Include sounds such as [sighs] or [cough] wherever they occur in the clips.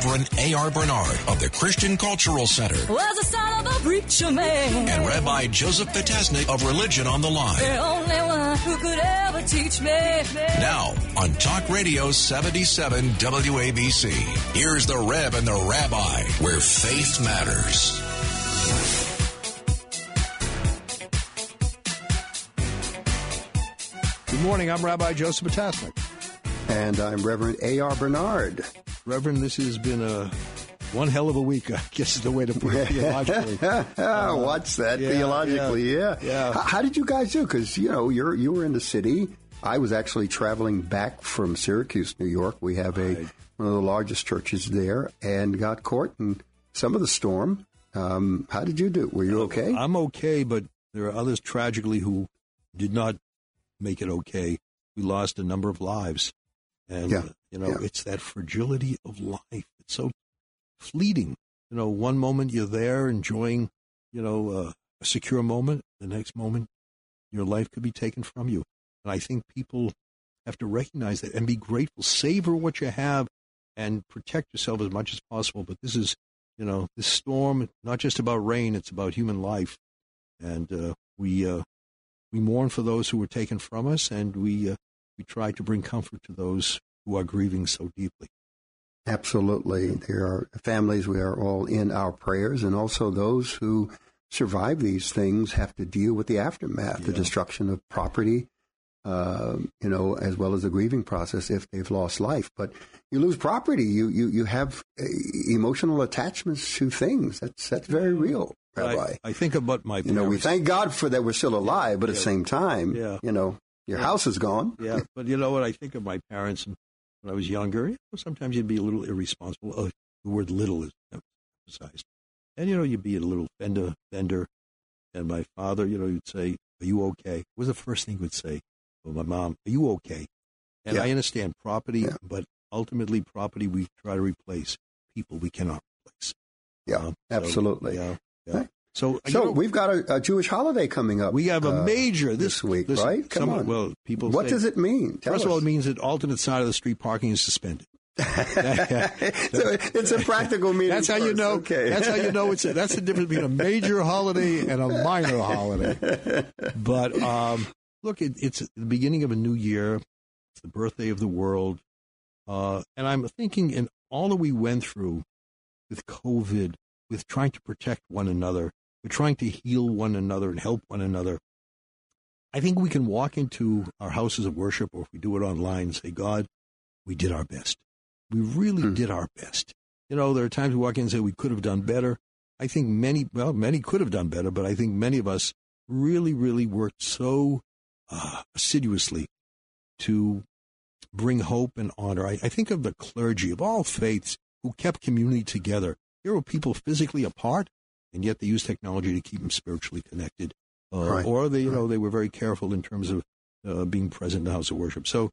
Reverend A.R. Bernard of the Christian Cultural Center. Was the son of a preacher man. And Rabbi Joseph Potasnik of Religion on the Line. The only one who could ever teach me. Now, on Talk Radio 77 WABC, here's the Rev and the Rabbi, where faith matters. Good morning. I'm Rabbi Joseph Potasnik. And I'm Reverend A.R. Bernard. Reverend, this has been a one hell of a week, [laughs] I guess is the way to put it theologically. [laughs] uh, What's that yeah, theologically? Yeah. yeah. How, how did you guys do? Because you know you're you were in the city. I was actually traveling back from Syracuse, New York. We have a Right. one of the largest churches there, and got caught in some of the storm. Um, how did you do? Were you okay? I'm okay, but there are others tragically who did not make it okay. We lost a number of lives. And, Yeah, you know, yeah. it's that fragility of life. It's so fleeting. You know, one moment you're there enjoying, you know, uh, a secure moment. The next moment, your life could be taken from you. And I think people have to recognize that and be grateful. Savor what you have and protect yourself as much as possible. But this is, you know, this storm, not just about rain, it's about human life. And uh, we uh, we mourn for those who were taken from us, and we uh, we try to bring comfort to those who are grieving so deeply. Absolutely. There are families we are all in our prayers, and also those who survive these things have to deal with the aftermath, the destruction of property, uh, you know, as well as the grieving process if they've lost life. But you lose property, you you you have uh, emotional attachments to things. That's that's very real, Rabbi. I, I think about my you know, we thank God for that we're still alive, but at the Yeah. same time, Yeah. you know, your Yeah. house is gone. Yeah, but you know what? I think of my parents, and when I was younger, sometimes you'd be a little irresponsible. Oh, the word "little" is emphasized, and you know, you'd be a little fender bender. And my father, you know, you'd say, "Are you okay?" What was the first thing he would say? Well, my mom, "Are you okay?" And Yeah. I understand property, Yeah. but ultimately, property we try to replace. People we cannot replace. Yeah, Um, so, absolutely. yeah, yeah. So, you So know, we've got a, a Jewish holiday coming up. we have a uh, major this, this, week, listen, right? Come on. Well, people. what say- does it mean? Tell First of all, it means that alternate side of the street parking is suspended. [laughs] [laughs] so it's a practical meaning. That's how you know. Okay. That's how you know it's a, that's the difference between a major holiday and a minor holiday. [laughs] But um, look, it, it's the beginning of a new year. It's the birthday of the world, uh, and I'm thinking in all that we went through with COVID, with trying to protect one another, with trying to heal one another and help one another. I think we can walk into our houses of worship, or if we do it online, and say, God, we did our best. We really Hmm. did our best. You know, there are times we walk in and say we could have done better. I think many, well, many could have done better, but I think many of us really, really worked so uh, assiduously to bring hope and honor. I, I think of the clergy of all faiths who kept community together. Here were people physically apart, and yet they used technology to keep them spiritually connected. Uh, Right. Or they, you know, they were very careful in terms of uh, being present in the house of worship. So,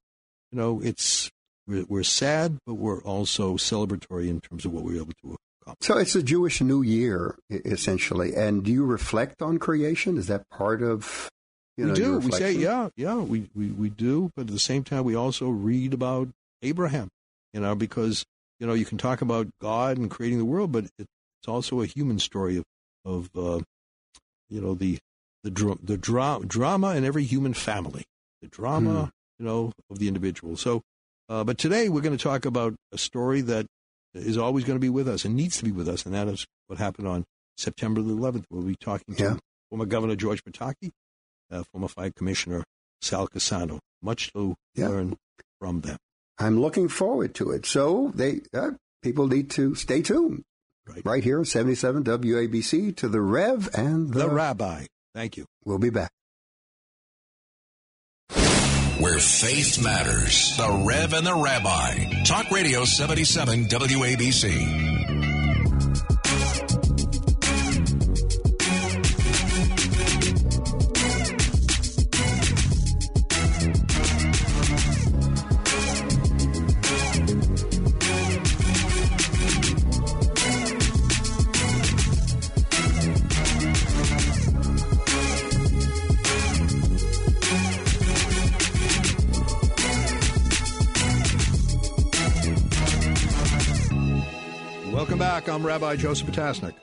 you know, it's we're, we're sad, but we're also celebratory in terms of what we're able to accomplish. So it's a Jewish New Year, essentially. And do you reflect on creation? Is that part of you know, we do. We say, yeah, yeah, we, we, we do. But at the same time, we also read about Abraham, you know, because, you know, you can talk about God and creating the world, but it, it's also a human story of, of uh, you know, the the, dra- the dra- drama in every human family, the drama, Hmm. you know, of the individual. So, uh, but today we're going to talk about a story that is always going to be with us and needs to be with us, and that is what happened on September the 11th. We'll be talking to Yeah. former Governor George Pataki, uh, former Fire Commissioner Sal Cassano. Much to Yeah. learn from them. I'm looking forward to it. So they uh, people need to stay tuned. Right. Right here, 77 WABC to the Rev and the, The Rabbi. Thank you. We'll be back. Where faith matters. The Rev and the Rabbi. Talk Radio 77 WABC. Back. I'm Rabbi Joseph Potasnik.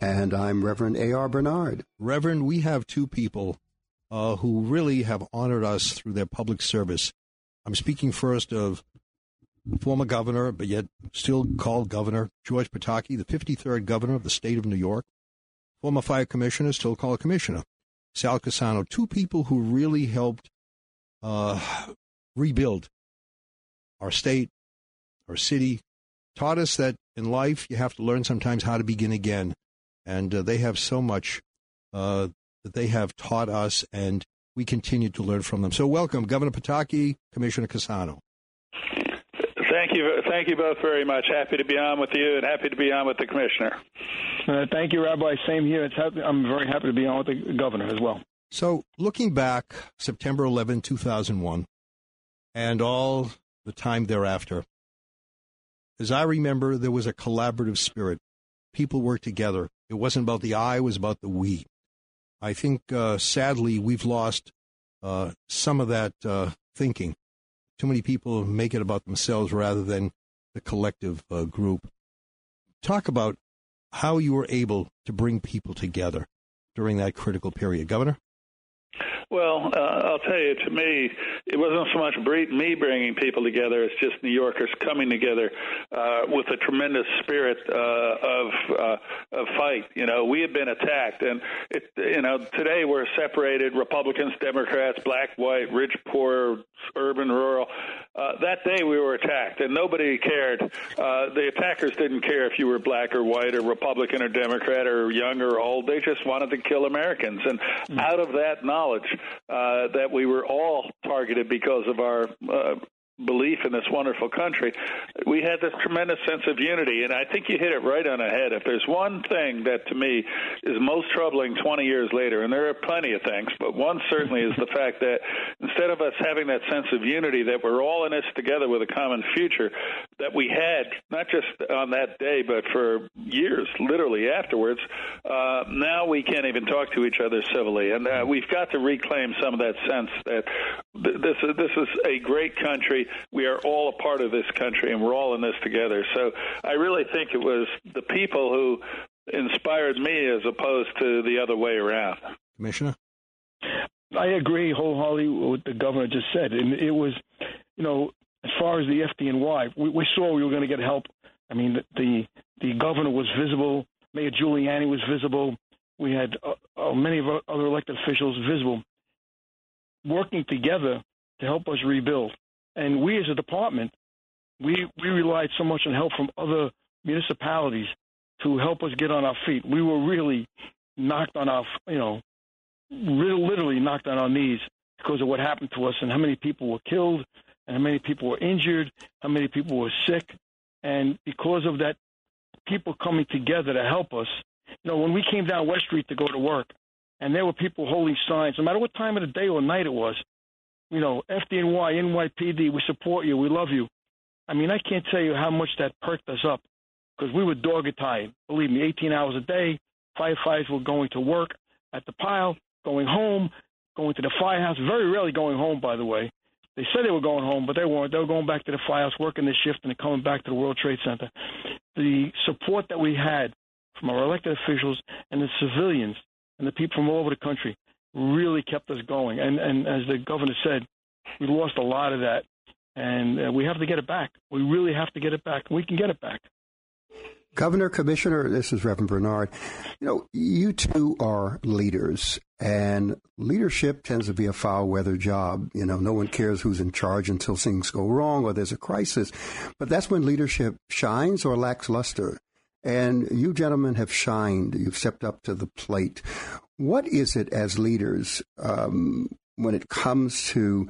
And I'm Reverend A.R. Bernard. Reverend, we have two people uh, who really have honored us through their public service. I'm speaking first of former governor, but yet still called governor, George Pataki, the 53rd governor of the state of New York. Former fire commissioner, still called commissioner, Sal Cassano. Two people who really helped uh, rebuild our state, our city, taught us that in life you have to learn sometimes how to begin again. And uh, they have so much uh, that they have taught us, and we continue to learn from them. So, welcome, Governor Pataki, Commissioner Cassano. Thank you, thank you both very much. Happy to be on with you, and happy to be on with the commissioner. Uh, thank you, Rabbi. Same here. It's happy, I'm very happy to be on with the governor as well. So, looking back, September 11, 2001, and all the time thereafter, as I remember, there was a collaborative spirit. People worked together. It wasn't about the I, it was about the we. I think, uh, sadly, we've lost uh, some of that uh, thinking. Too many people make it about themselves rather than the collective uh, group. Talk about how you were able to bring people together during that critical period. Governor? Well, uh, I'll tell you, to me, it wasn't so much me bringing people together; it's just New Yorkers coming together uh, with a tremendous spirit uh, of uh, of fight. You know, we had been attacked, and it, you know, today we're separated: Republicans, Democrats, black, white, rich, poor, urban, rural. Uh, that day we were attacked, and nobody cared. Uh, the attackers didn't care if you were black or white or Republican or Democrat or young or old. They just wanted to kill Americans, and mm. out of that knowledge uh, that we were all targeted because of our uh, belief in this wonderful country, we had this tremendous sense of unity. And I think you hit it right on the head. If there's one thing that to me is most troubling 20 years later, and there are plenty of things, but one certainly is the fact that instead of us having that sense of unity, that we're all in this together with a common future, that we had not just on that day, but for years, literally afterwards, uh, now we can't even talk to each other civilly. And uh, we've got to reclaim some of that sense that th- this, this is a great country we are all a part of this country and we're all in this together. So I really think it was the people who inspired me as opposed to the other way around. Commissioner? I agree wholeheartedly with what the governor just said. And it was, you know, as far as the FDNY, we, we saw we were going to get help. I mean, the, the, the governor was visible. Mayor Giuliani was visible. We had uh, uh, many of our other elected officials visible, working together to help us rebuild. And we as a department, we we relied so much on help from other municipalities to help us get on our feet. We were really knocked on our, you know, really, literally knocked on our knees because of what happened to us and how many people were killed and how many people were injured, how many people were sick. And because of that, people coming together to help us. You know, when we came down West Street to go to work, and there were people holding signs, no matter what time of the day or night it was, you know, FDNY, NYPD, we support you, we love you. I mean, I can't tell you how much that perked us up because we were dog tired. Believe me, 18 hours a day. Firefighters were going to work at the pile, going home, going to the firehouse. Very rarely going home, by the way. They said they were going home, but they weren't. They were going back to the firehouse, working the shift, and coming back to the World Trade Center. The support that we had from our elected officials and the civilians and the people from all over the country really kept us going. And and as the governor said, we lost a lot of that, and uh, we have to get it back. We really have to get it back. We can get it back. Governor, Commissioner, this is Reverend Bernard. You know, you two are leaders, and leadership tends to be a foul weather job. You know, no one cares who's in charge until things go wrong or there's a crisis. But that's when leadership shines or lacks luster. And you gentlemen have shined. You've stepped up to the plate. What is it as leaders um, when it comes to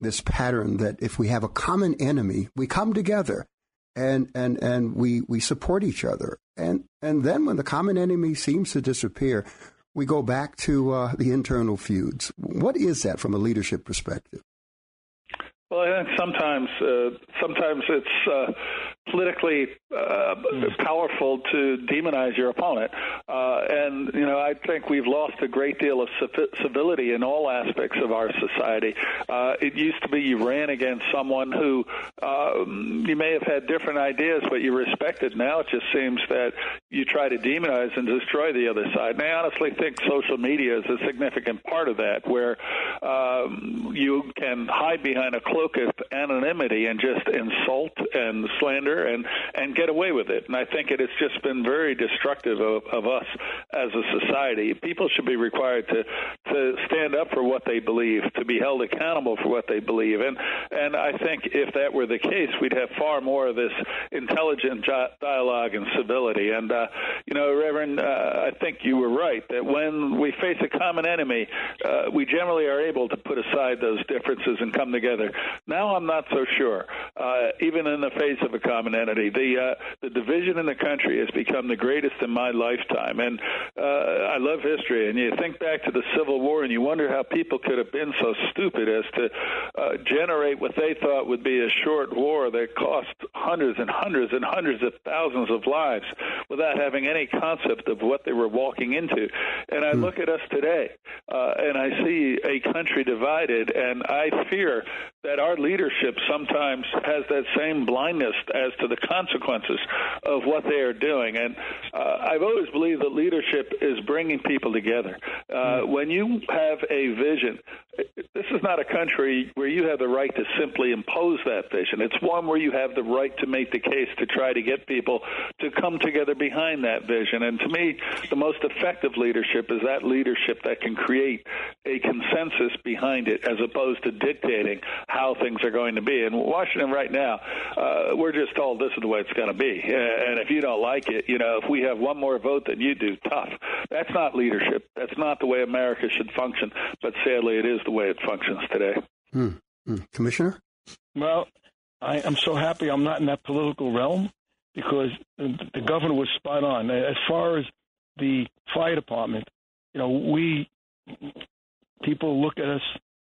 this pattern that if we have a common enemy, we come together and and and we we support each other, and and then when the common enemy seems to disappear, we go back to uh, the internal feuds. What is that from a leadership perspective? Well, I think sometimes, uh, sometimes it's uh, politically uh, powerful to demonize your opponent. Uh, and, you know, I think we've lost a great deal of civility in all aspects of our society. Uh, it used to be you ran against someone who um, you may have had different ideas, but you respected. Now it just seems that you try to demonize and destroy the other side. And I honestly think social media is a significant part of that, where um, you can hide behind a cloak of anonymity and just insult and slander and and get away with it. And I think it has just been very destructive of, of us as a society. People should be required to to stand up for what they believe, to be held accountable for what they believe. And and I think if that were the case, we'd have far more of this intelligent dialogue and civility. And uh, you know, Reverend, uh, I think you were right that when we face a common enemy, uh, we generally are able to put aside those differences and come together. Now I'm not so sure. Uh, even in the face of a common enemy, the uh, the division in the country has become the greatest in my lifetime. And uh, I love history, and you think back to the Civil War, and you wonder how people could have been so stupid as to uh, generate what they thought would be a short war that cost hundreds and hundreds and hundreds of thousands of lives without having any concept of what they were walking into. And I hmm. look at us today, uh, and I see a country divided, and I fear that our leadership sometimes has that same blindness as to the consequences of what they are doing. And uh, I've always believed that leadership is bringing people together. Uh, hmm. when you have a vision, this is not a country where you have the right to simply impose that vision. It's one where you have the right to make the case to try to get people to come together behind that vision. And to me, the most effective leadership is that leadership that can create a consensus behind it as opposed to dictating how things are going to be. In Washington right now, uh, we're just told this is the way it's going to be. And if you don't like it, you know, if we have one more vote than you do, tough. That's not leadership. That's not the way America should function. But sadly, it is the way it functions today. Hmm. Hmm. Commissioner? Well, I am so happy I'm not in that political realm because the governor was spot on. As far as the fire department, you know, we people look at us,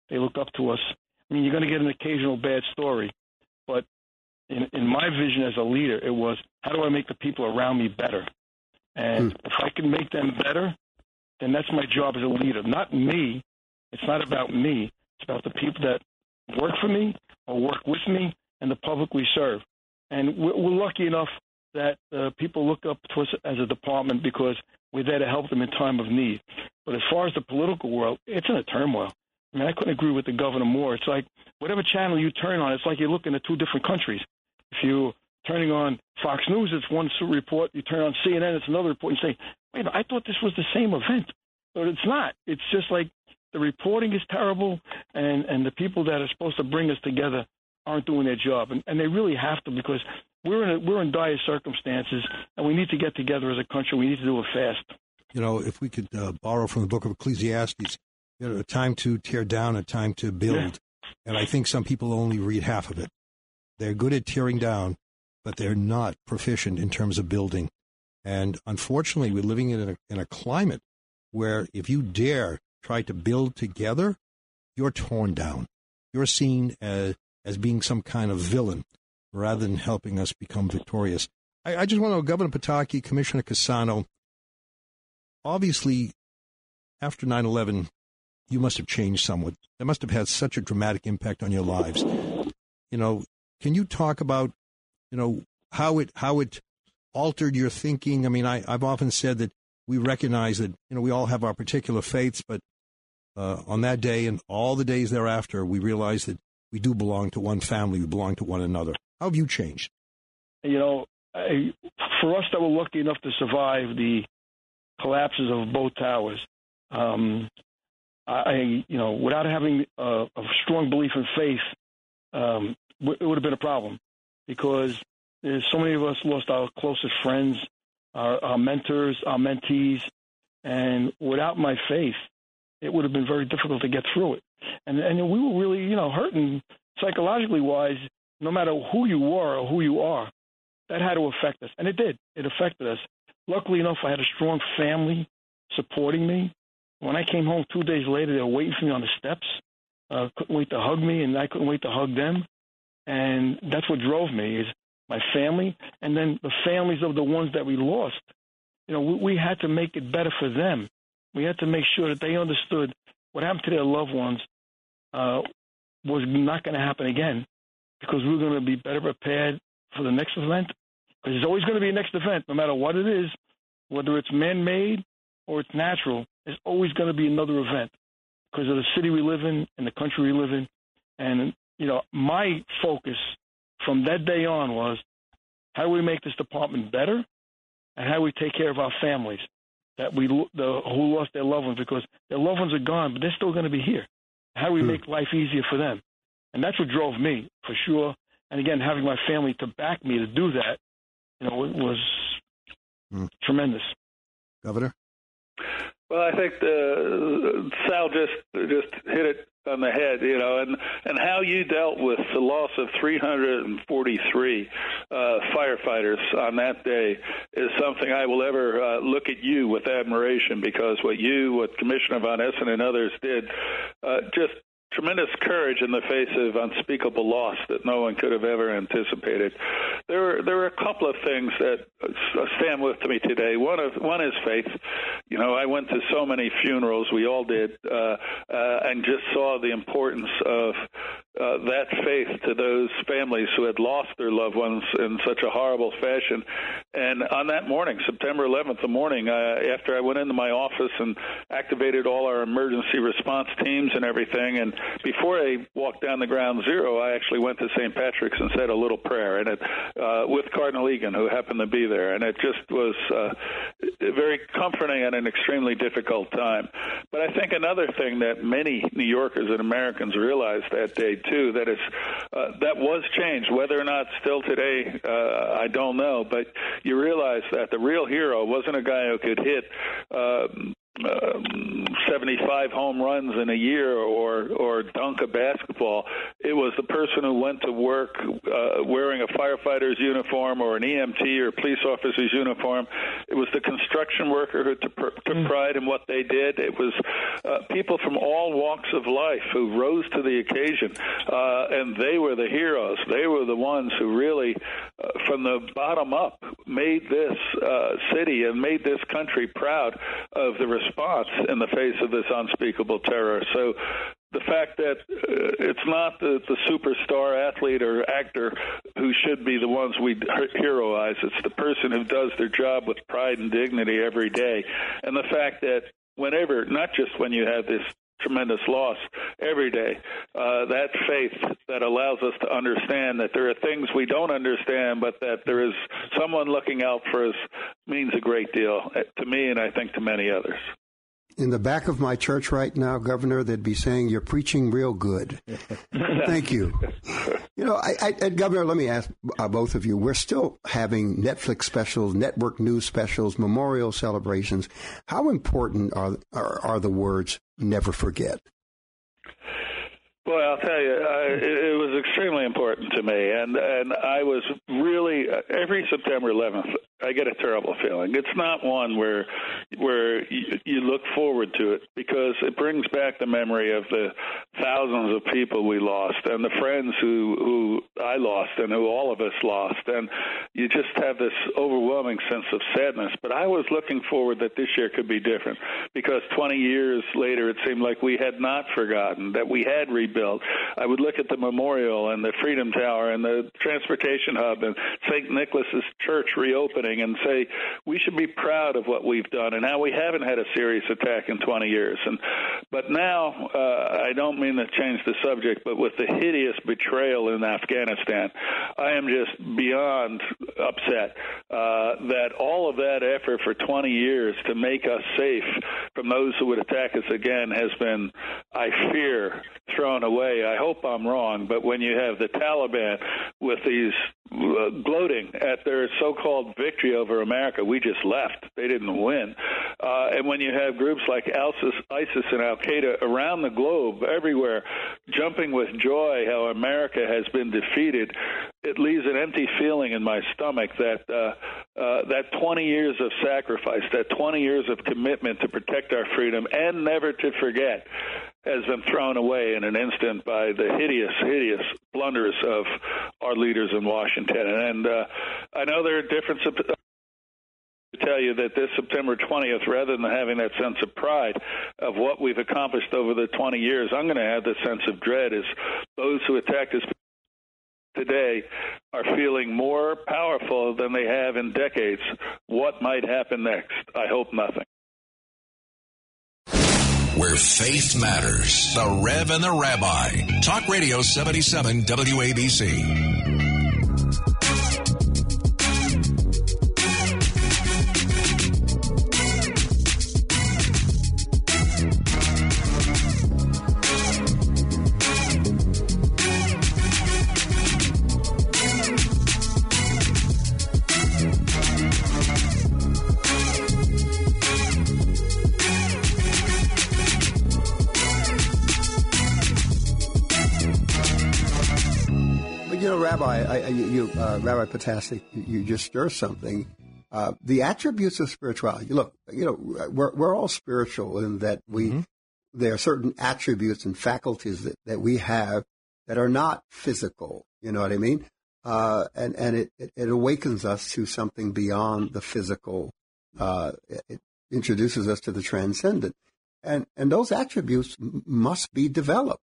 they look up to us. I mean, you're going to get an occasional bad story, but in, in my vision as a leader, it was how do I make the people around me better? And hmm. if I can make them better, then that's my job as a leader. Not me. It's not about me. It's about the people that work for me or work with me and the public we serve. And we're, we're lucky enough that uh, people look up to us as a department because we're there to help them in time of need. But as far as the political world, it's in a turmoil. I mean, I couldn't agree with the governor more. It's like whatever channel you turn on, it's like you're looking at two different countries. If you're turning on Fox News, it's one report. You turn on CNN, it's another report. You say, wait, I thought this was the same event. But it's not. It's just like the reporting is terrible, and, and the people that are supposed to bring us together aren't doing their job. And, and they really have to because we're in, a, we're in dire circumstances, and we need to get together as a country. We need to do it fast. You know, if we could uh, borrow from the book of Ecclesiastes, you know, a time to tear down, a time to build. Yeah. And I think some people only read half of it. They're good at tearing down, but they're not proficient in terms of building. And unfortunately, we're living in a, in a climate where if you dare try to build together, you're torn down. You're seen as, as being some kind of villain rather than helping us become victorious. I, I just want to know, Governor Pataki, Commissioner Cassano, obviously, after 9 11, you must have changed somewhat. That must have had such a dramatic impact on your lives. You know, can you talk about, you know, how it how it altered your thinking? I mean, I, I've often said that we recognize that you know we all have our particular faiths, but uh, on that day and all the days thereafter, we realize that we do belong to one family. We belong to one another. How have you changed? You know, I, for us that were lucky enough to survive the collapses of both towers, um, I, you know, without having a, a strong belief in faith, um, it would have been a problem because there's so many of us lost our closest friends, our, our mentors, our mentees, and without my faith, it would have been very difficult to get through it. And and we were really, you know, hurting psychologically wise. No matter who you were or who you are, that had to affect us, and it did. It affected us. Luckily enough, I had a strong family supporting me. When I came home two days later, they were waiting for me on the steps. Uh, couldn't wait to hug me, and I couldn't wait to hug them. And that's what drove me. Is my family, and then the families of the ones that we lost. You know, we, we had to make it better for them. We had to make sure that they understood what happened to their loved ones uh, was not going to happen again because we we're going to be better prepared for the next event. Because there's always going to be a next event, no matter what it is, whether it's man made or it's natural, there's always going to be another event because of the city we live in and the country we live in. And, you know, my focus from that day on was how do we make this department better and how do we take care of our families that we the, who lost their loved ones because their loved ones are gone, but they're still going to be here. How do we hmm. make life easier for them? And that's what drove me for sure. And again, having my family to back me to do that, you know, it was hmm. tremendous. Governor. Well, I think the, Sal just just hit it on the head, you know, and and how you dealt with the loss of 343 uh, firefighters on that day is something I will ever uh, look at you with admiration because what you, what Commissioner Von Essen and others did, uh, just tremendous courage in the face of unspeakable loss that no one could have ever anticipated. There were there were a couple of things that stand with me today. One of one is faith. You know, I went to so many funerals. We all did, uh, uh, and just saw the importance of uh, that faith to those families who had lost their loved ones in such a horrible fashion. And on that morning, September 11th, the morning uh, after I went into my office and activated all our emergency response teams and everything, and before I walked down the ground zero, I actually went to St. Patrick's and said a little prayer, and it uh, with Cardinal Egan, who happened to be there, and it just was uh, very comforting at an extremely difficult time. But I think another thing that many New Yorkers and Americans realized that day too that is uh, that was changed. Whether or not still today, uh, I don't know. But you realize that the real hero wasn't a guy who could hit. Uh, um, 75 home runs in a year or or dunk a basketball. It was the person who went to work uh, wearing a firefighter's uniform or an EMT or police officer's uniform. It was the construction worker who took, took mm. pride in what they did. It was uh, people from all walks of life who rose to the occasion, uh, and they were the heroes. They were the ones who really, uh, from the bottom up, made this uh, city and made this country proud of the response in the face of this unspeakable terror. So the fact that uh, it's not the, the superstar athlete or actor who should be the ones we heroize. It's the person who does their job with pride and dignity every day. And the fact that whenever, not just when you have this tremendous loss every day. Uh, that faith that allows us to understand that there are things we don't understand, but that there is someone looking out for us means a great deal to me and I think to many others in the back of my church right now, Governor, they'd be saying, You're preaching real good. [laughs] Thank you. You know, I, I, Governor, let me ask uh, both of you. We're still having Netflix specials, network news specials, memorial celebrations. How important are, are, are the words never forget? Well, I'll tell you, it, it was extremely important to me, and and I was really uh, every September 11th. I get a terrible feeling. It's not one where where you, you look forward to it because it brings back the memory of the thousands of people we lost and the friends who who I lost and who all of us lost, and you just have this overwhelming sense of sadness. But I was looking forward that this year could be different because 20 years later, it seemed like we had not forgotten that we had rebuilt. I would look at the memorial and the Freedom Tower and the transportation hub and St. Nicholas's Church reopening and say we should be proud of what we've done and how we haven't had a serious attack in 20 years. And but now uh, I don't mean to change the subject, but with the hideous betrayal in Afghanistan, I am just beyond upset uh, that all of that effort for 20 years to make us safe from those who would attack us again has been, I fear, thrown away. I hope I'm wrong, but when you have the Taliban with these gloating at their so-called victory over America, we just left. They didn't win. Uh, and when you have groups like ISIS, ISIS and Al Qaeda around the globe, everywhere, jumping with joy how America has been defeated, it leaves an empty feeling in my stomach that uh, uh, that 20 years of sacrifice, that 20 years of commitment to protect our freedom and never to forget has been thrown away in an instant by the hideous, hideous blunders of our leaders in Washington. And uh, I know there are differences to tell you that this September 20th, rather than having that sense of pride of what we've accomplished over the 20 years, I'm going to have the sense of dread as those who attacked us today are feeling more powerful than they have in decades. What might happen next? I hope nothing. Where faith matters. The Rev and the Rabbi. Talk Radio 77 WABC. I, you, uh, Rabbi Potasnik, you, just stir something. Uh, the attributes of spirituality. Look, you know, we're we're all spiritual in that we mm-hmm. there are certain attributes and faculties that, that we have that are not physical. You know what I mean? Uh, and and it, it, it, awakens us to something beyond the physical. Uh, it introduces us to the transcendent, and and those attributes must be developed.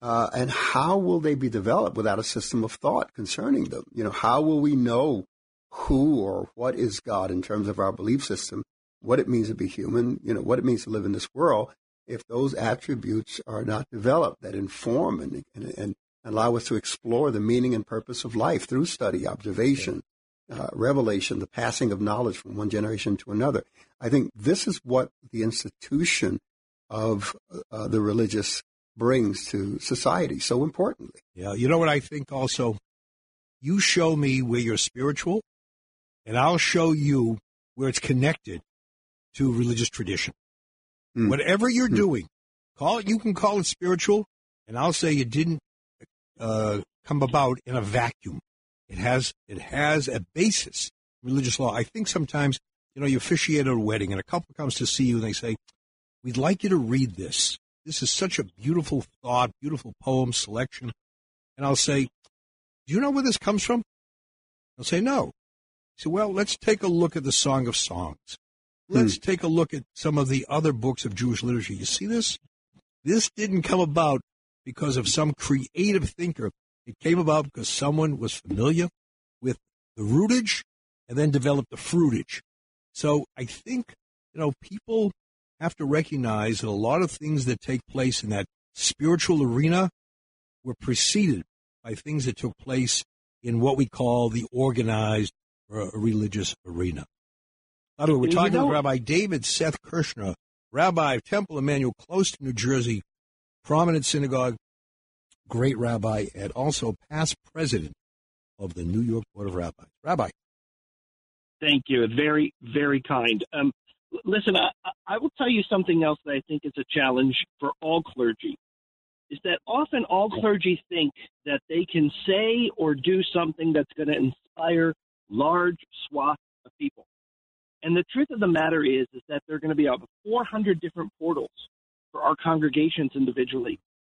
Uh, and how will they be developed without a system of thought concerning them? You know, how will we know who or what is God in terms of our belief system, what it means to be human, you know, what it means to live in this world, if those attributes are not developed that inform and, and, and allow us to explore the meaning and purpose of life through study, observation, uh, revelation, the passing of knowledge from one generation to another. I think this is what the institution of uh, the religious brings to society so importantly. Yeah, you know what I think also? You show me where you're spiritual, and I'll show you where it's connected to religious tradition. Mm. Whatever you're mm. doing, call it, you can call it spiritual, and I'll say it didn't uh, come about in a vacuum. It has, it has a basis, religious law. I think sometimes, you know, you officiate at a wedding and a couple comes to see you and they say, we'd like you to read this. This is such a beautiful thought, beautiful poem selection. And I'll say, Do you know where this comes from? I'll say, No. He said, Well, let's take a look at the Song of Songs. Let's hmm. take a look at some of the other books of Jewish literature. You see this? This didn't come about because of some creative thinker. It came about because someone was familiar with the rootage and then developed the fruitage. So I think, you know, people have to recognize that a lot of things that take place in that spiritual arena were preceded by things that took place in what we call the organized uh, religious arena. By the way, we're talking you know, with Rabbi David Seth Kirshner, Rabbi of Temple Emanu-El, close to New Jersey, prominent synagogue, great rabbi, and also past president of the New York Board of Rabbis. Rabbi. Thank you. Very, very kind. Um, listen, I, I will tell you something else that I think is a challenge for all clergy. Is that often all clergy think that they can say or do something that's going to inspire large swaths of people. And the truth of the matter is, is that there are going to be over 400 different portals for our congregations individually.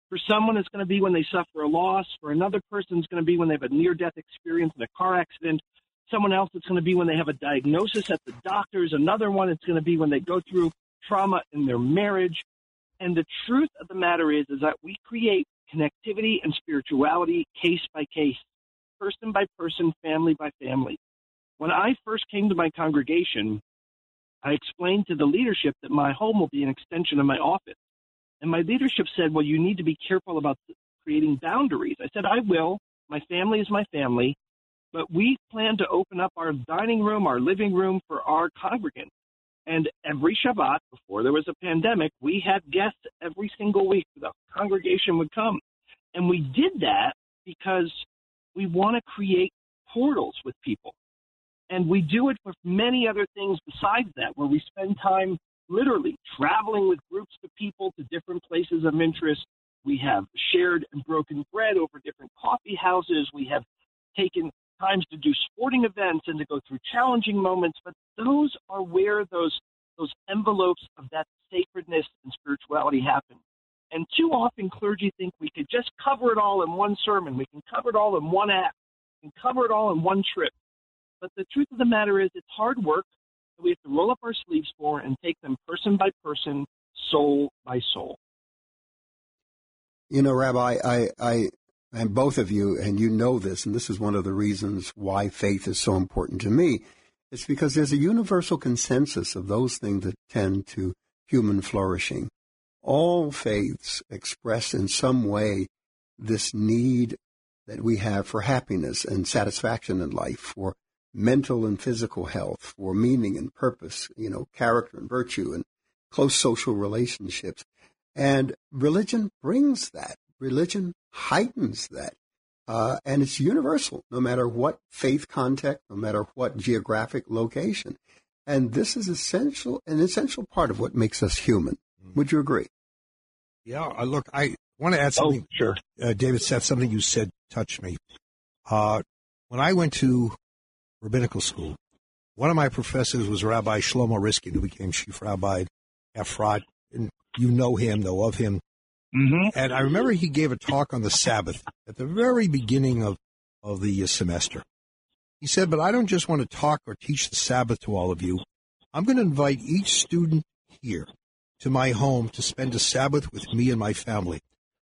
For someone, it's going to be when they suffer a loss. For another person, it's going to be when they have a near-death experience in a car accident. Someone else it's going to be when they have a diagnosis at the doctor's. Another one it's going to be when they go through trauma in their marriage. And the truth of the matter is, is that we create connectivity and spirituality case by case, person by person, family by family. When I first came to my congregation, I explained to the leadership that my home will be an extension of my office. And my leadership said, well, you need to be careful about creating boundaries. I said, I will. My family is my family but we plan to open up our dining room, our living room for our congregants. And every Shabbat, before there was a pandemic, we had guests every single week. The congregation would come. And we did that because we want to create portals with people. And we do it for many other things besides that, where we spend time literally traveling with groups of people to different places of interest. We have shared and broken bread over different coffee houses. We have taken times to do sporting events and to go through challenging moments, but those are where those those envelopes of that sacredness and spirituality happen. And too often clergy think we could just cover it all in one sermon. We can cover it all in one act. We can cover it all in one trip. But the truth of the matter is it's hard work that we have to roll up our sleeves for and take them person by person, soul by soul. You know, Rabbi, I, I, and both of you, and you know this, and this is one of the reasons why faith is so important to me. It's because there's a universal consensus of those things that tend to human flourishing. All faiths express in some way this need that we have for happiness and satisfaction in life, for mental and physical health, for meaning and purpose, you know, character and virtue and close social relationships. And religion brings that. Religion heightens that. Uh, and it's universal, no matter what faith context, no matter what geographic location. And this is essential, an essential part of what makes us human. Would you agree? Yeah, uh, look, I want to add something. Oh, sure. Uh, David said something you said touched me. Uh, when I went to rabbinical school, one of my professors was Rabbi Shlomo Riskin, who became chief rabbi at Efrat. And you know him, know of him. Mm-hmm. And I remember he gave a talk on the Sabbath at the very beginning of, of the semester. He said, but I don't just want to talk or teach the Sabbath to all of you. I'm going to invite each student here to my home to spend a Sabbath with me and my family.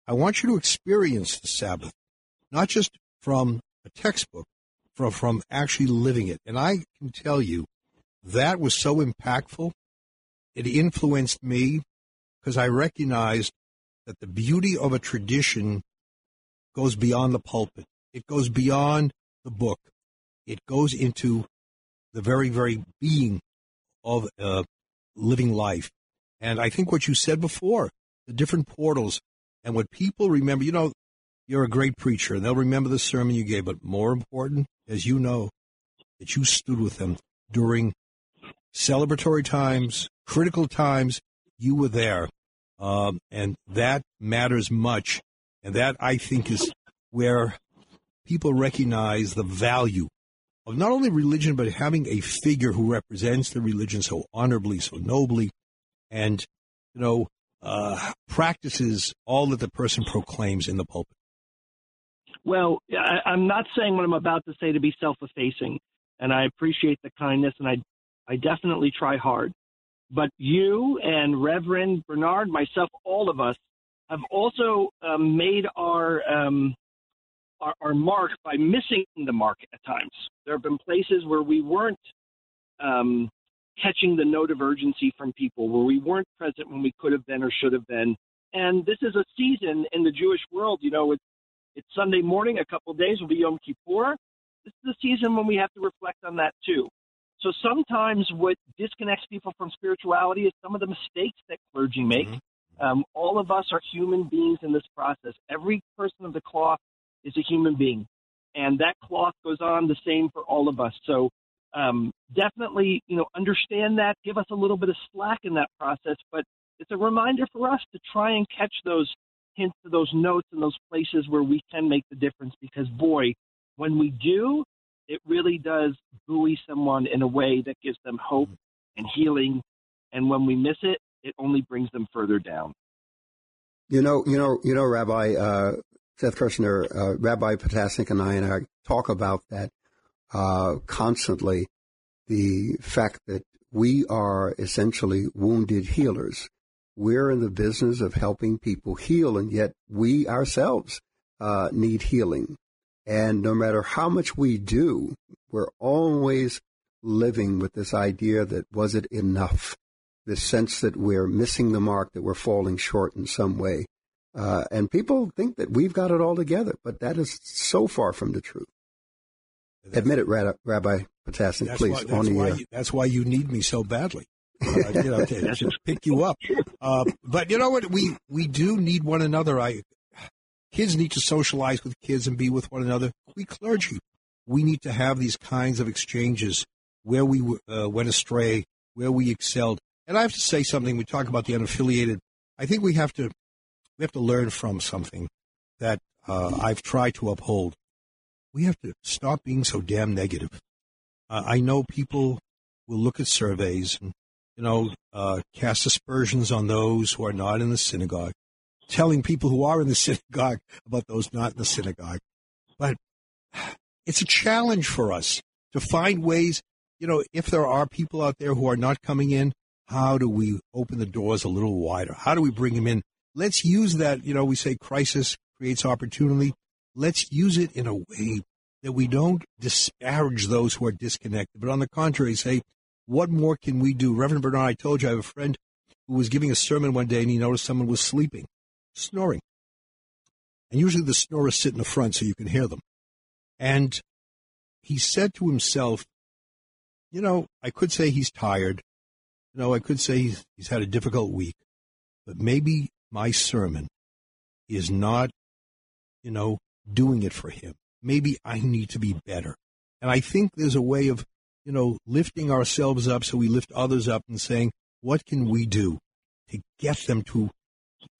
I want you to experience the Sabbath, not just from a textbook, from, from actually living it. And I can tell you that was so impactful. It influenced me because I recognized that the beauty of a tradition goes beyond the pulpit. It goes beyond the book. It goes into the very, very being of uh, living life. And I think what you said before, the different portals and what people remember, you know, you're a great preacher and they'll remember the sermon you gave, but more important, as you know, that you stood with them during celebratory times, critical times, you were there. Um, and that matters much. And that I think is where people recognize the value of not only religion, but having a figure who represents the religion so honorably, so nobly, and, you know, uh, practices all that the person proclaims in the pulpit. Well, I, I'm not saying what I'm about to say to be self-effacing, and I appreciate the kindness, and I, I definitely try hard. But you and Reverend Bernard, myself, all of us have also um, made our, um, our our mark by missing the mark at times. There have been places where we weren't um, catching the note of urgency from people, where we weren't present when we could have been or should have been. And this is a season in the Jewish world. You know, it's it's Sunday morning. A couple days will be Yom Kippur. This is a season when we have to reflect on that too. So sometimes what disconnects people from spirituality is some of the mistakes that clergy make. Mm-hmm. Um, all of us are human beings in this process. Every person of the cloth is a human being, and that cloth goes on the same for all of us. So um, definitely, you know, understand that. Give us a little bit of slack in that process, but it's a reminder for us to try and catch those hints, those notes, and those places where we can make the difference. Because boy, when we do, it really does buoy someone in a way that gives them hope and healing. And when we miss it, it only brings them further down. You know, you know, you know, Rabbi uh, Seth Kirshner, uh, Rabbi Potasnik, and I and I talk about that uh, constantly. The fact that we are essentially wounded healers. We're in the business of helping people heal, and yet we ourselves uh, need healing. And no matter how much we do, we're always living with this idea that was it enough? This sense that we're missing the mark, that we're falling short in some way. Uh, and people think that we've got it all together, but that is so far from the truth. That's, Admit it, Rabbi that's please, why, that's why you, that's why you need me so badly. Uh, you know, to, [laughs] to pick you up. Uh, but you know what? We we do need one another. I kids need to socialize with kids and be with one another. We clergy, we need to have these kinds of exchanges where we uh, went astray, where we excelled. And I have to say something. We talk about the unaffiliated. I think we have to we have to learn from something that uh, I've tried to uphold. We have to stop being so damn negative. Uh, I know people will look at surveys and you know uh, cast aspersions on those who are not in the synagogue. Telling people who are in the [laughs] synagogue about those not in the synagogue. But [sighs] it's a challenge for us to find ways, you know, if there are people out there who are not coming in, how do we open the doors a little wider? How do we bring them in? Let's use that, you know, we say crisis creates opportunity. Let's use it in a way that we don't disparage those who are disconnected, but on the contrary, say, what more can we do? Reverend Bernard, I told you I have a friend who was giving a sermon one day and he noticed someone was sleeping, snoring. And usually the snorers sit in the front so you can hear them. And he said to himself, you know, I could say he's tired. You know, I could say he's, he's had a difficult week, but maybe my sermon is not, you know, doing it for him. Maybe I need to be better. And I think there's a way of, you know, lifting ourselves up so we lift others up and saying, what can we do to get them to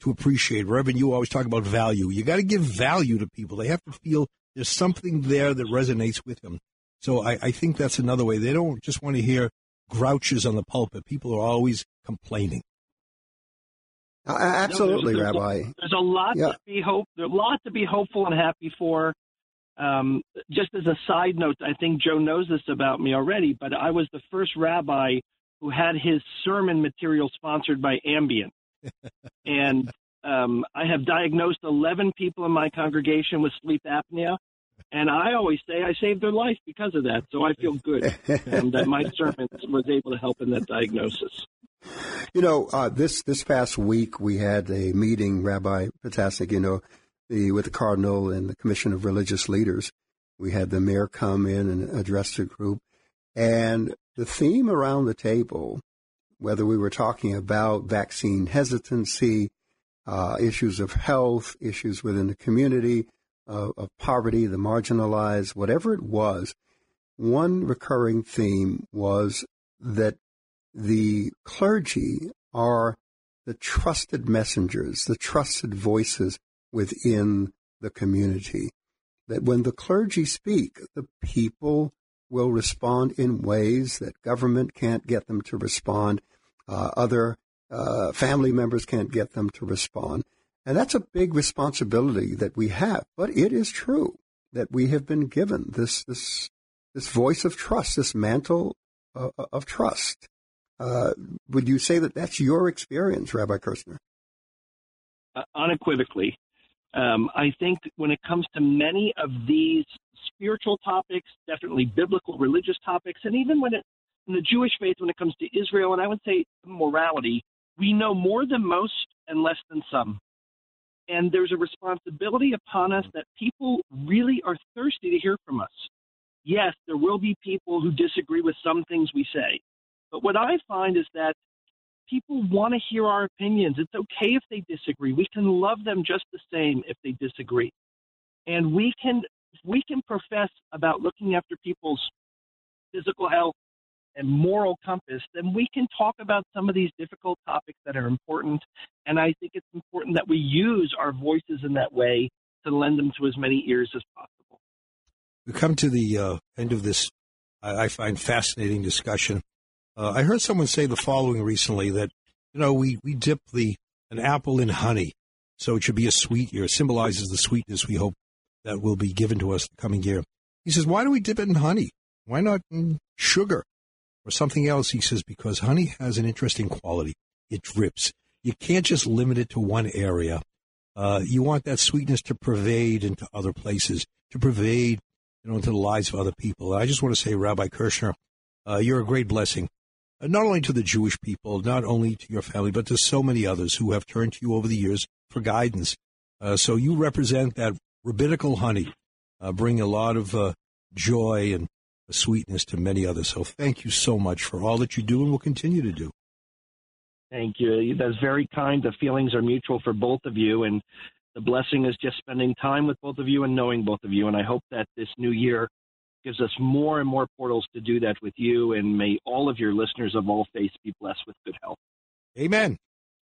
to appreciate? Reverend, you always talk about value. You got to give value to people. They have to feel there's something there that resonates with them. So I, I think that's another way. They don't just want to hear grouches on the pulpit. People are always complaining. Uh, absolutely, no, there's, Rabbi. There's a, there's a lot yeah. to be hope. There's a lot to be hopeful and happy for. Um, just as a side note, I think Joe knows this about me already, but I was the first rabbi who had his sermon material sponsored by Ambien, and um, I have diagnosed 11 people in my congregation with sleep apnea. And I always say I saved their life because of that. So I feel good [laughs] um, that my sermon was able to help in that diagnosis. You know, uh, this this past week we had a meeting, Rabbi Potasnik, you know, the, with the Cardinal and the Commission of Religious Leaders. We had the mayor come in and address the group. And the theme around the table, whether we were talking about vaccine hesitancy, uh, issues of health, issues within the community, uh, of poverty, the marginalized, whatever it was, one recurring theme was that the clergy are the trusted messengers, the trusted voices within the community. That when the clergy speak, the people will respond in ways that government can't get them to respond, uh, other uh, family members can't get them to respond. And that's a big responsibility that we have. But it is true that we have been given this, this, this voice of trust, this mantle uh, of trust. Uh, would you say that that's your experience, Rabbi Kirshner? Uh, unequivocally. Um, I think when it comes to many of these spiritual topics, definitely biblical, religious topics, and even when it in the Jewish faith, when it comes to Israel, and I would say morality, we know more than most and less than some. And there's a responsibility upon us that people really are thirsty to hear from us. Yes, there will be people who disagree with some things we say. But what I find is that people want to hear our opinions. It's okay if they disagree. We can love them just the same if they disagree. And we can we can profess about looking after people's physical health and moral compass, then we can talk about some of these difficult topics that are important. And I think it's important that we use our voices in that way to lend them to as many ears as possible. We come to the uh, end of this, I, I find fascinating discussion. Uh, I heard someone say the following recently that, you know, we, we dip the an apple in honey, so it should be a sweet year. It symbolizes the sweetness we hope that will be given to us the coming year. He says, why do we dip it in honey? Why not in sugar? Or something else. He says, because honey has an interesting quality. It drips. You can't just limit it to one area. Uh, you want that sweetness to pervade into other places, to pervade, you know, into the lives of other people. I just want to say, Rabbi Kirshner, uh, you're a great blessing, uh, not only to the Jewish people, not only to your family, but to so many others who have turned to you over the years for guidance. Uh, so you represent that rabbinical honey, uh, bring a lot of uh, joy and sweetness to many others. So thank you so much for all that you do and will continue to do. Thank you. That's very kind. The feelings are mutual for both of you. And the blessing is just spending time with both of you and knowing both of you. And I hope that this new year gives us more and more portals to do that with you. And may all of your listeners of all faiths be blessed with good health. Amen.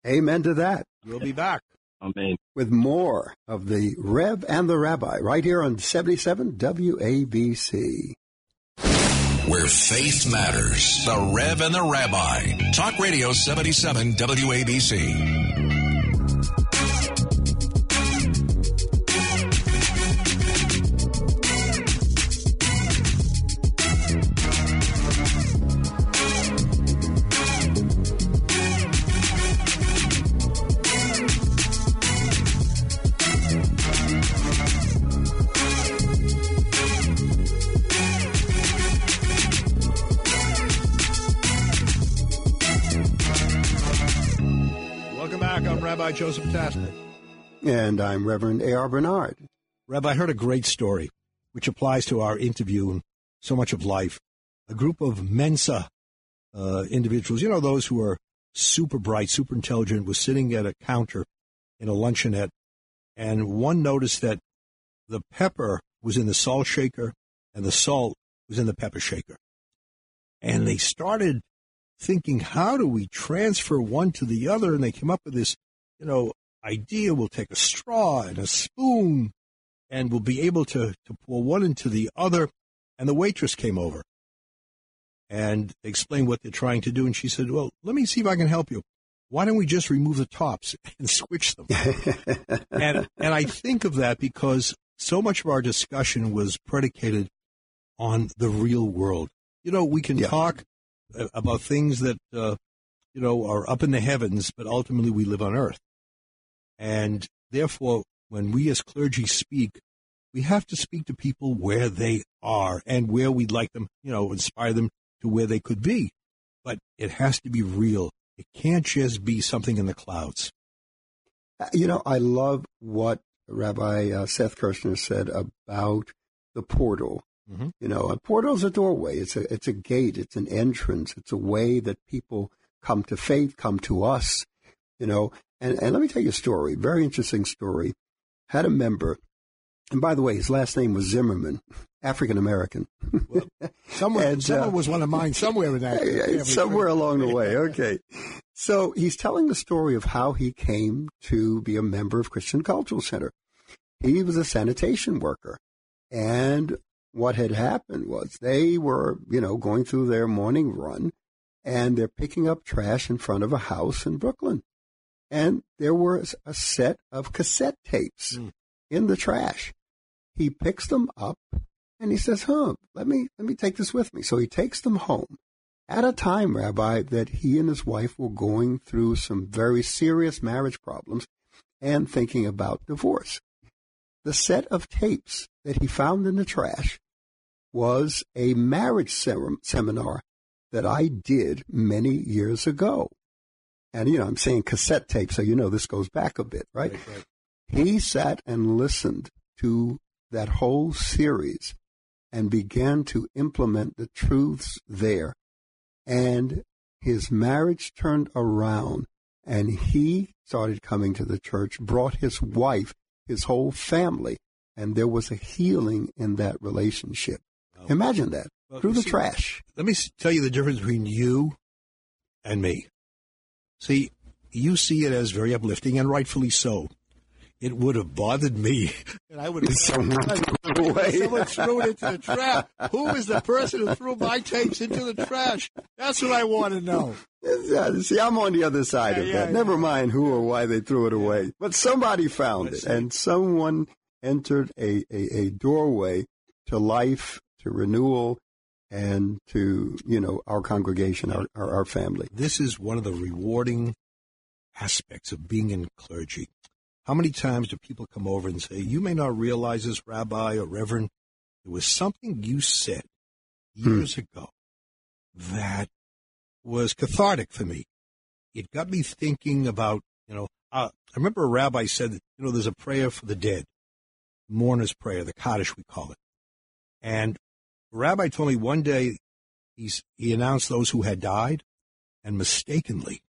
Amen to that. We'll be back. Amen. With more of the Rev and the Rabbi right here on 77 WABC where faith matters. The Rev and the Rabbi. Talk Radio 77 WABC. Joseph Potasnik. And I'm Reverend A.R. Bernard. Rabbi, I heard a great story, which applies to our interview and so much of life. A group of Mensa uh, individuals, you know, those who are super bright, super intelligent, was sitting at a counter in a luncheonette, and one noticed that the pepper was in the salt shaker and the salt was in the pepper shaker. And they started thinking, how do we transfer one to the other? And they came up with this, you know, idea. We'll take a straw and a spoon and we'll be able to, to pour one into the other. And the waitress came over and explained what they're trying to do. And she said, well, let me see if I can help you. Why don't we just remove the tops [laughs] and switch them? [laughs] and, and I think of that because so much of our discussion was predicated on the real world. You know, we can Yeah. talk about things that, uh, you know, are up in the heavens, but ultimately we live on earth. And therefore, when we as clergy speak, we have to speak to people where they are and where we'd like them, you know, inspire them to where they could be. But it has to be real. It can't just be something in the clouds. Uh, You know, I love what Rabbi uh, Seth Kirshner said about the portal. Mhm. You know, a portal is a doorway. It's a it's a gate. It's an entrance. It's a way that people come to faith, come to us. You know, and and let me tell you a story. Very interesting story. Had a member, and by the way, his last name was Zimmerman, African American. [laughs] Someone, And, uh, was one of mine somewhere in that. [laughs] Somewhere along the way. [laughs] Okay. So he's telling the story of how he came to be a member of Christian Cultural Center. He was a sanitation worker. And what had happened was they were, you know, going through their morning run and they're picking up trash in front of a house in Brooklyn. And there was a set of cassette tapes Mm. in the trash. He picks them up and he says, huh, let me, let me take this with me. So he takes them home at a time, Rabbi, that he and his wife were going through some very serious marriage problems and thinking about divorce. The set of tapes that he found in the trash was a marriage sem- seminar that I did many years ago. And, you know, I'm saying cassette tape, so you know this goes back a bit, right? Right, right. He sat and listened to that whole series and began to implement the truths there. And his marriage turned around and he started coming to the church, brought his wife, his whole family, and there was a healing in that relationship. Imagine that Well, through the see, trash. Let me tell you the difference between you and me. See, you see it as very uplifting, and rightfully so. It would have bothered me, [laughs] and I would have Someone [laughs] threw it away. Someone threw it into the trash. Who was the person who threw my tapes into the trash? That's what I want to know. Yeah, [laughs] See, I'm on the other side Yeah, of that. yeah. Never mind who or why they threw it away. But somebody found Let's it, see. and someone entered a, a, a doorway to life, to renewal, and to, you know, our congregation, our, our, our family. This is one of the rewarding aspects of being in clergy. How many times do people come over and say, You may not realize this, Rabbi or Reverend, there was something you said years ago that was cathartic for me. It got me thinking about, you know, uh, I remember a rabbi said, that, you know, there's a prayer for the dead, mourner's prayer, the Kaddish we call it. And rabbi told me one day he's, he announced those who had died, and mistakenly,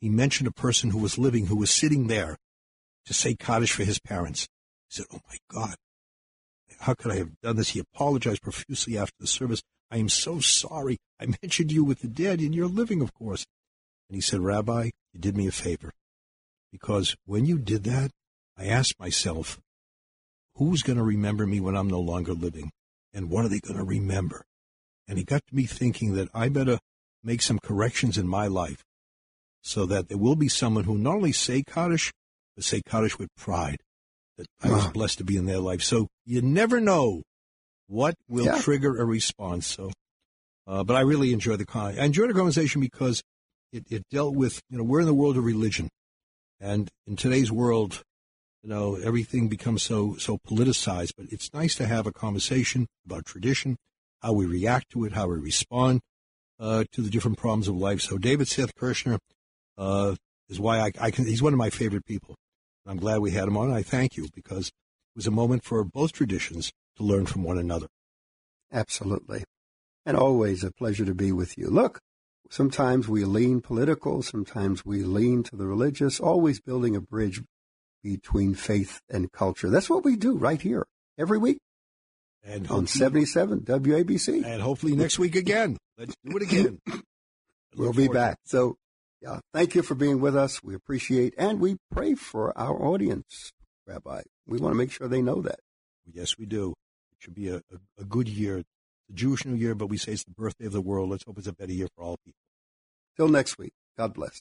he mentioned a person who was living, who was sitting there to say Kaddish for his parents. He said, Oh my God, how could I have done this? He apologized profusely after the service. I am so sorry. I [laughs] mentioned you with the dead, and you're living, of course. And he said, Rabbi, you did me a favor. Because when you did that, I asked myself, who's going to remember me when I'm no longer living? And what are they going to remember? And it got to me thinking that I better make some corrections in my life so that there will be someone who not only say Kaddish, but say Kaddish with pride that I was Wow. blessed to be in their life. So you never know what will Yeah. trigger a response. So, uh, but I really enjoyed the con. I enjoyed the conversation because it, it dealt with you know we're in the world of religion, and in today's world, you know everything becomes so so politicized. But it's nice to have a conversation about tradition, how we react to it, how we respond uh, to the different problems of life. So, David Seth Kirshner, uh, is why I, I can. He's one of my favorite people. I'm glad we had him on. I thank you because it was a moment for both traditions to learn from one another. Absolutely. And always a pleasure to be with you. Look, sometimes we lean political, sometimes we lean to the religious, always building a bridge between faith and culture. That's what we do right here every week And on 77 WABC. and hopefully next week again. Let's do it again. [laughs] We'll be forward to it. back. So, yeah, thank you for being with us. We appreciate and we pray for our audience, Rabbi. We want to make sure they know that. Yes, we do. It should be a, a, a good year. The Jewish New Year, but we say it's the birthday of the world. Let's hope it's a better year for all people. Till next week. God bless.